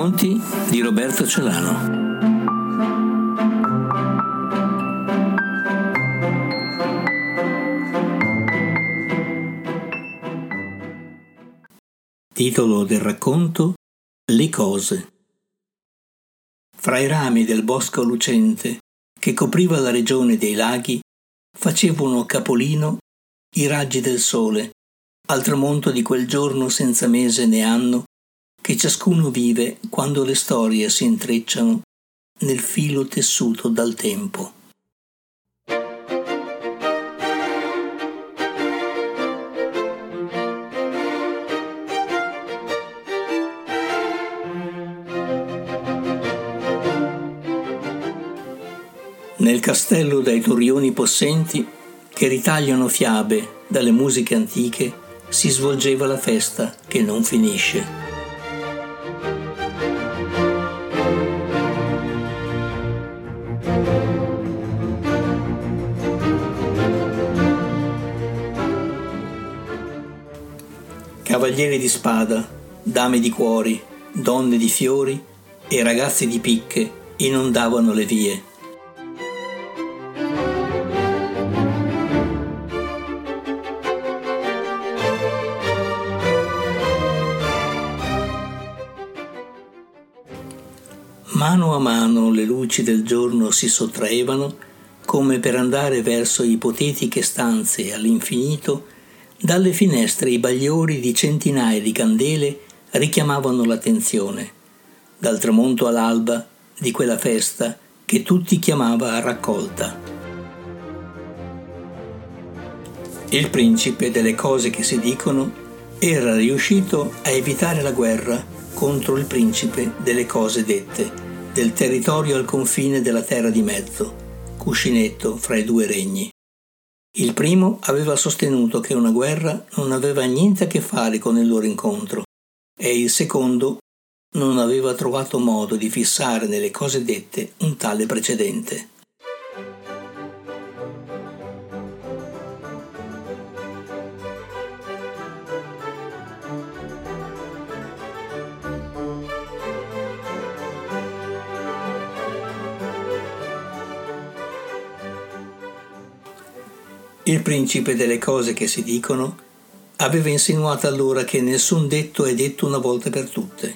racconti di Roberto Celano. Titolo del racconto Le cose. Fra i rami del bosco lucente che copriva la regione dei laghi facevano capolino i raggi del sole al tramonto di quel giorno senza mese né anno che ciascuno vive quando le storie si intrecciano nel filo tessuto dal tempo. Nel castello dai torrioni possenti che ritagliano fiabe dalle musiche antiche si svolgeva la festa che non finisce. Cavalieri di spada, dame di cuori, donne di fiori e ragazzi di picche inondavano le vie. Mano a mano le luci del giorno si sottraevano, come per andare verso ipotetiche stanze all'infinito, dalle finestre i bagliori di centinaia di candele richiamavano l'attenzione, dal tramonto all'alba di quella festa che tutti chiamava raccolta. Il principe delle cose che si dicono era riuscito a evitare la guerra contro il principe delle cose dette del territorio al confine della terra di mezzo, cuscinetto fra i due regni. Il primo aveva sostenuto che una guerra non aveva niente a che fare con il loro incontro e il secondo non aveva trovato modo di fissare nelle cose dette un tale precedente. Il principe delle cose che si dicono aveva insinuato allora che nessun detto è detto una volta per tutte,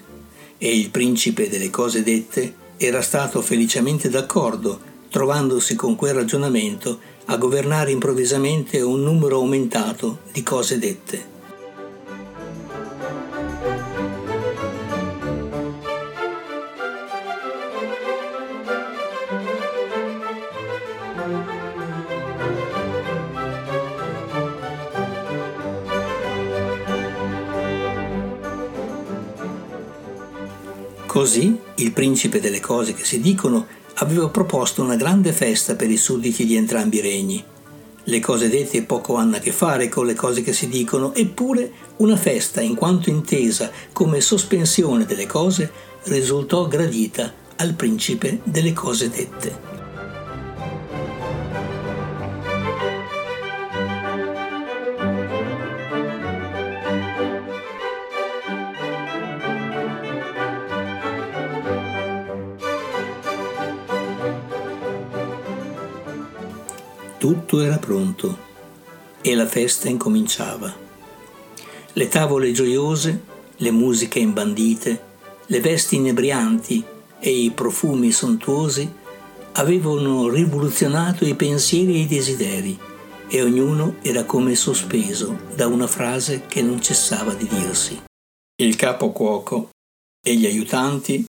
e il principe delle cose dette era stato felicemente d'accordo, trovandosi con quel ragionamento a governare improvvisamente un numero aumentato di cose dette. Così il principe delle cose che si dicono aveva proposto una grande festa per i sudditi di entrambi i regni. Le cose dette poco hanno a che fare con le cose che si dicono, eppure una festa, in quanto intesa come sospensione delle cose, risultò gradita al principe delle cose dette. Tutto era pronto e la festa incominciava. Le tavole gioiose, le musiche imbandite, le vesti inebrianti e i profumi sontuosi avevano rivoluzionato i pensieri e i desideri e ognuno era come sospeso da una frase che non cessava di dirsi. Il capo cuoco e gli aiutanti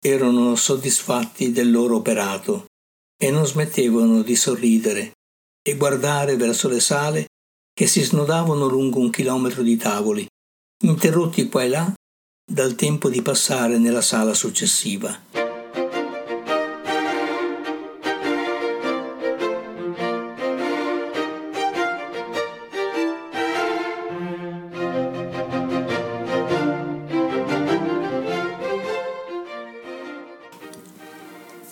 erano soddisfatti del loro operato e non smettevano di sorridere e guardare verso le sale che si snodavano lungo un chilometro di tavoli, interrotti qua e là dal tempo di passare nella sala successiva.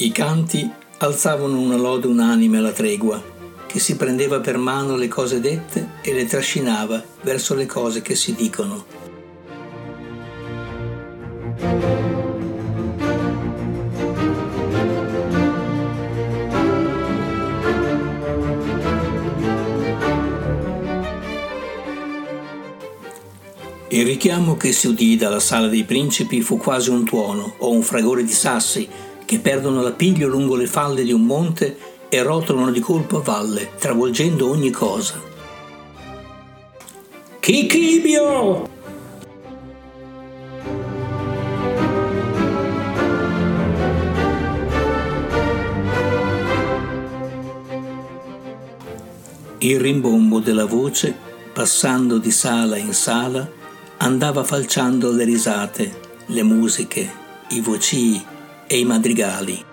I canti alzavano una lode unanime alla tregua che si prendeva per mano le cose dette e le trascinava verso le cose che si dicono. Il richiamo che si udì dalla sala dei principi fu quasi un tuono o un fragore di sassi che perdono l'appiglio lungo le falde di un monte e rotolano di colpo a valle, travolgendo ogni cosa. Kikibio! Il rimbombo della voce, passando di sala in sala, andava falciando le risate, le musiche, i vocii e i madrigali.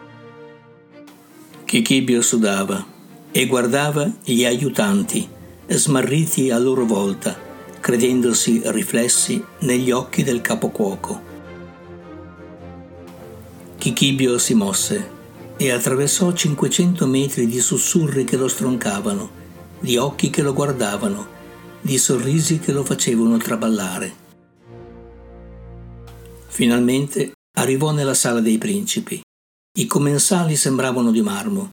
Chichibio sudava e guardava gli aiutanti, smarriti a loro volta, credendosi riflessi negli occhi del capocuoco. Chichibio si mosse e attraversò 500 metri di sussurri che lo stroncavano di occhi che lo guardavano, di sorrisi che lo facevano traballare. Finalmente arrivò nella sala dei principi. I commensali sembravano di marmo,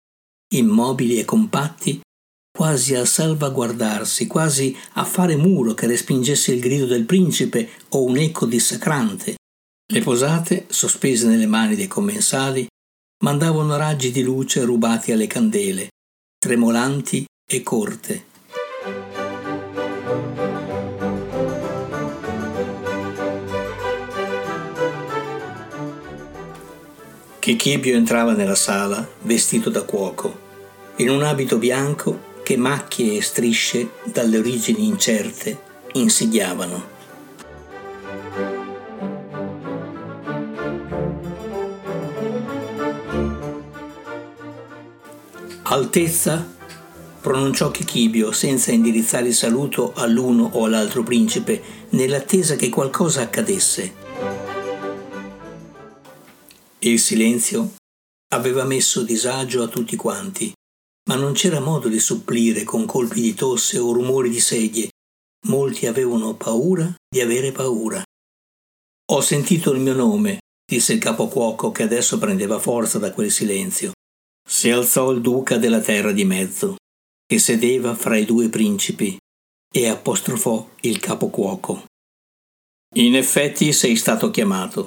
immobili e compatti, quasi a salvaguardarsi, quasi a fare muro che respingesse il grido del principe o un eco dissacrante. Le posate, sospese nelle mani dei commensali, mandavano raggi di luce rubati alle candele, tremolanti e corte. Chichibio entrava nella sala vestito da cuoco, in un abito bianco che macchie e strisce dalle origini incerte insidiavano. Altezza pronunciò Chichibio senza indirizzare il saluto all'uno o all'altro principe, nell'attesa che qualcosa accadesse. Il silenzio aveva messo disagio a tutti quanti, ma non c'era modo di supplire con colpi di tosse o rumori di sedie. Molti avevano paura di avere paura. Ho sentito il mio nome, disse il capocuoco che adesso prendeva forza da quel silenzio. Si alzò il duca della terra di mezzo che sedeva fra i due principi e apostrofò il capocuoco. In effetti sei stato chiamato.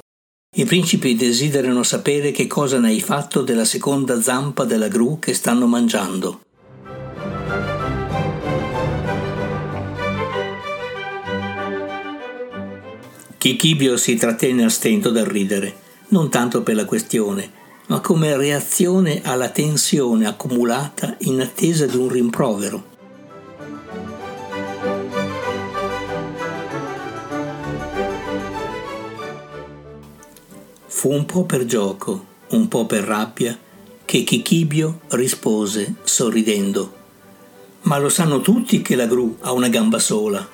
I principi desiderano sapere che cosa ne hai fatto della seconda zampa della gru che stanno mangiando. Chichibio si trattenne a stento dal ridere, non tanto per la questione, ma come reazione alla tensione accumulata in attesa di un rimprovero. Fu un po' per gioco, un po' per rabbia, che Chichibio rispose sorridendo. Ma lo sanno tutti che la gru ha una gamba sola.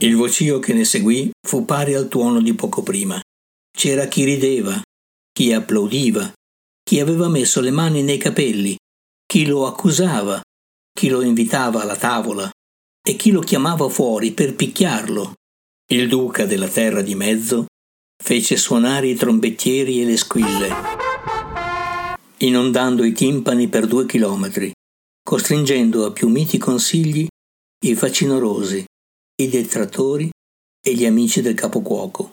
Il vocio che ne seguì fu pari al tuono di poco prima. C'era chi rideva, chi applaudiva, chi aveva messo le mani nei capelli, chi lo accusava, chi lo invitava alla tavola e chi lo chiamava fuori per picchiarlo. Il duca della terra di mezzo fece suonare i trombettieri e le squille, inondando i timpani per due chilometri, costringendo a più miti consigli i facinorosi, i detrattori e gli amici del capocuoco.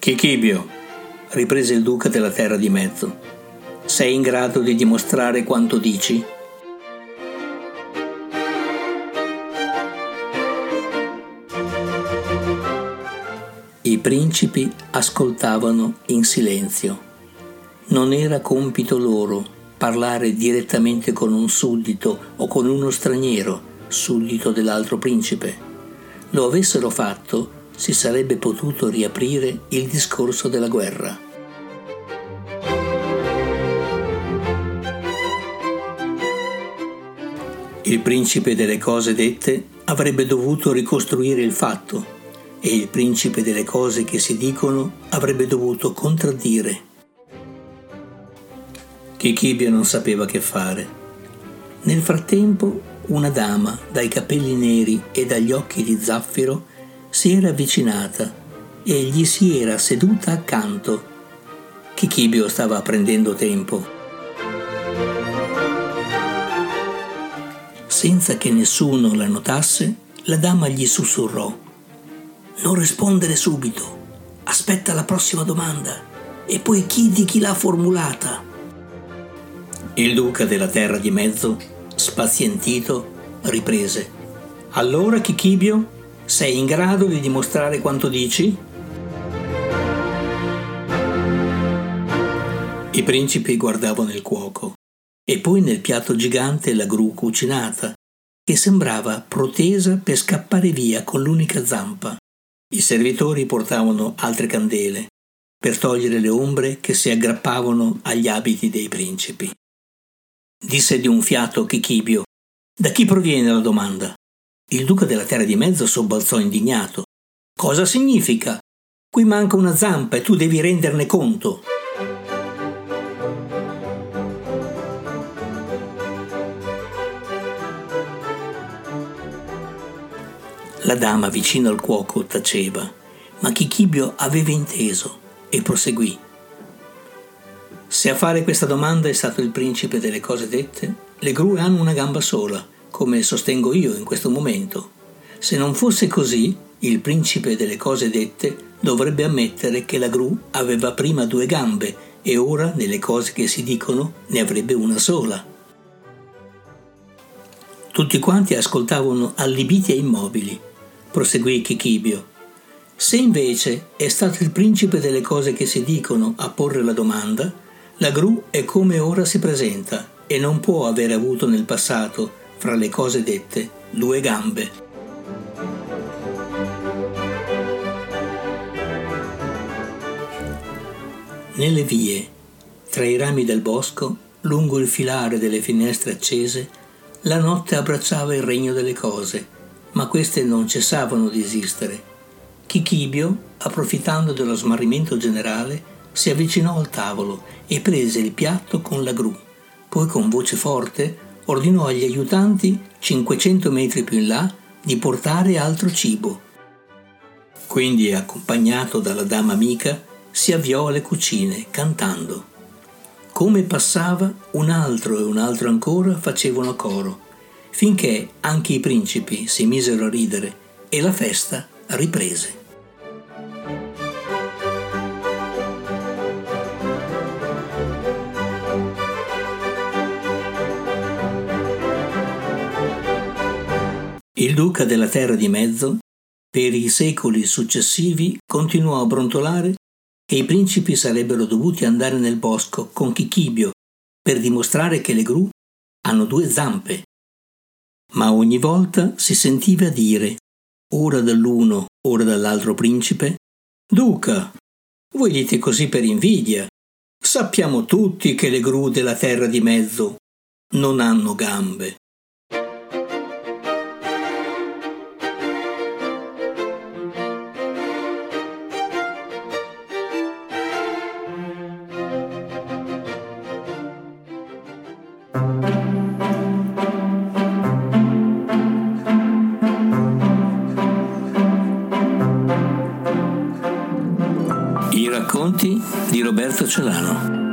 Chichibio, riprese il duca della terra di mezzo, sei in grado di dimostrare quanto dici? I principi ascoltavano in silenzio. Non era compito loro parlare direttamente con un suddito o con uno straniero, suddito dell'altro principe. Lo avessero fatto, si sarebbe potuto riaprire il discorso della guerra. Il principe delle cose dette avrebbe dovuto ricostruire il fatto e il principe delle cose che si dicono avrebbe dovuto contraddire. Chichibio non sapeva che fare. Nel frattempo, una dama dai capelli neri e dagli occhi di zaffiro si era avvicinata e gli si era seduta accanto. Chichibio stava prendendo tempo. Senza che nessuno la notasse, la dama gli sussurrò. Non rispondere subito, aspetta la prossima domanda e poi chiedi chi l'ha formulata. Il duca della terra di mezzo, spazientito, riprese. Allora, Chichibio, sei in grado di dimostrare quanto dici? I principi guardavano il cuoco e poi nel piatto gigante la gru cucinata, che sembrava protesa per scappare via con l'unica zampa. I servitori portavano altre candele per togliere le ombre che si aggrappavano agli abiti dei principi. Disse di un fiato Chichibio: Da chi proviene la domanda? Il duca della terra di mezzo sobbalzò indignato. Cosa significa? Qui manca una zampa e tu devi renderne conto. La dama vicino al cuoco taceva, ma Chichibio aveva inteso e proseguì. Se a fare questa domanda è stato il principe delle cose dette, le gru hanno una gamba sola, come sostengo io in questo momento. Se non fosse così, il principe delle cose dette dovrebbe ammettere che la gru aveva prima due gambe e ora, nelle cose che si dicono, ne avrebbe una sola. Tutti quanti ascoltavano allibiti e immobili proseguì Chichibio. Se invece è stato il principe delle cose che si dicono a porre la domanda, la gru è come ora si presenta e non può aver avuto nel passato, fra le cose dette, due gambe. Nelle vie, tra i rami del bosco, lungo il filare delle finestre accese, la notte abbracciava il regno delle cose ma queste non cessavano di esistere. Chichibio, approfittando dello smarrimento generale, si avvicinò al tavolo e prese il piatto con la gru. Poi con voce forte ordinò agli aiutanti, 500 metri più in là, di portare altro cibo. Quindi, accompagnato dalla dama amica, si avviò alle cucine, cantando. Come passava, un altro e un altro ancora facevano coro finché anche i principi si misero a ridere e la festa riprese. Duca della terra di mezzo, per i secoli successivi, continuò a brontolare che i principi sarebbero dovuti andare nel bosco con Chichibio per dimostrare che le gru hanno due zampe ma ogni volta si sentiva dire, ora dall'uno, ora dall'altro principe, Duca, voi dite così per invidia. Sappiamo tutti che le gru della terra di mezzo non hanno gambe. Roberto Celano.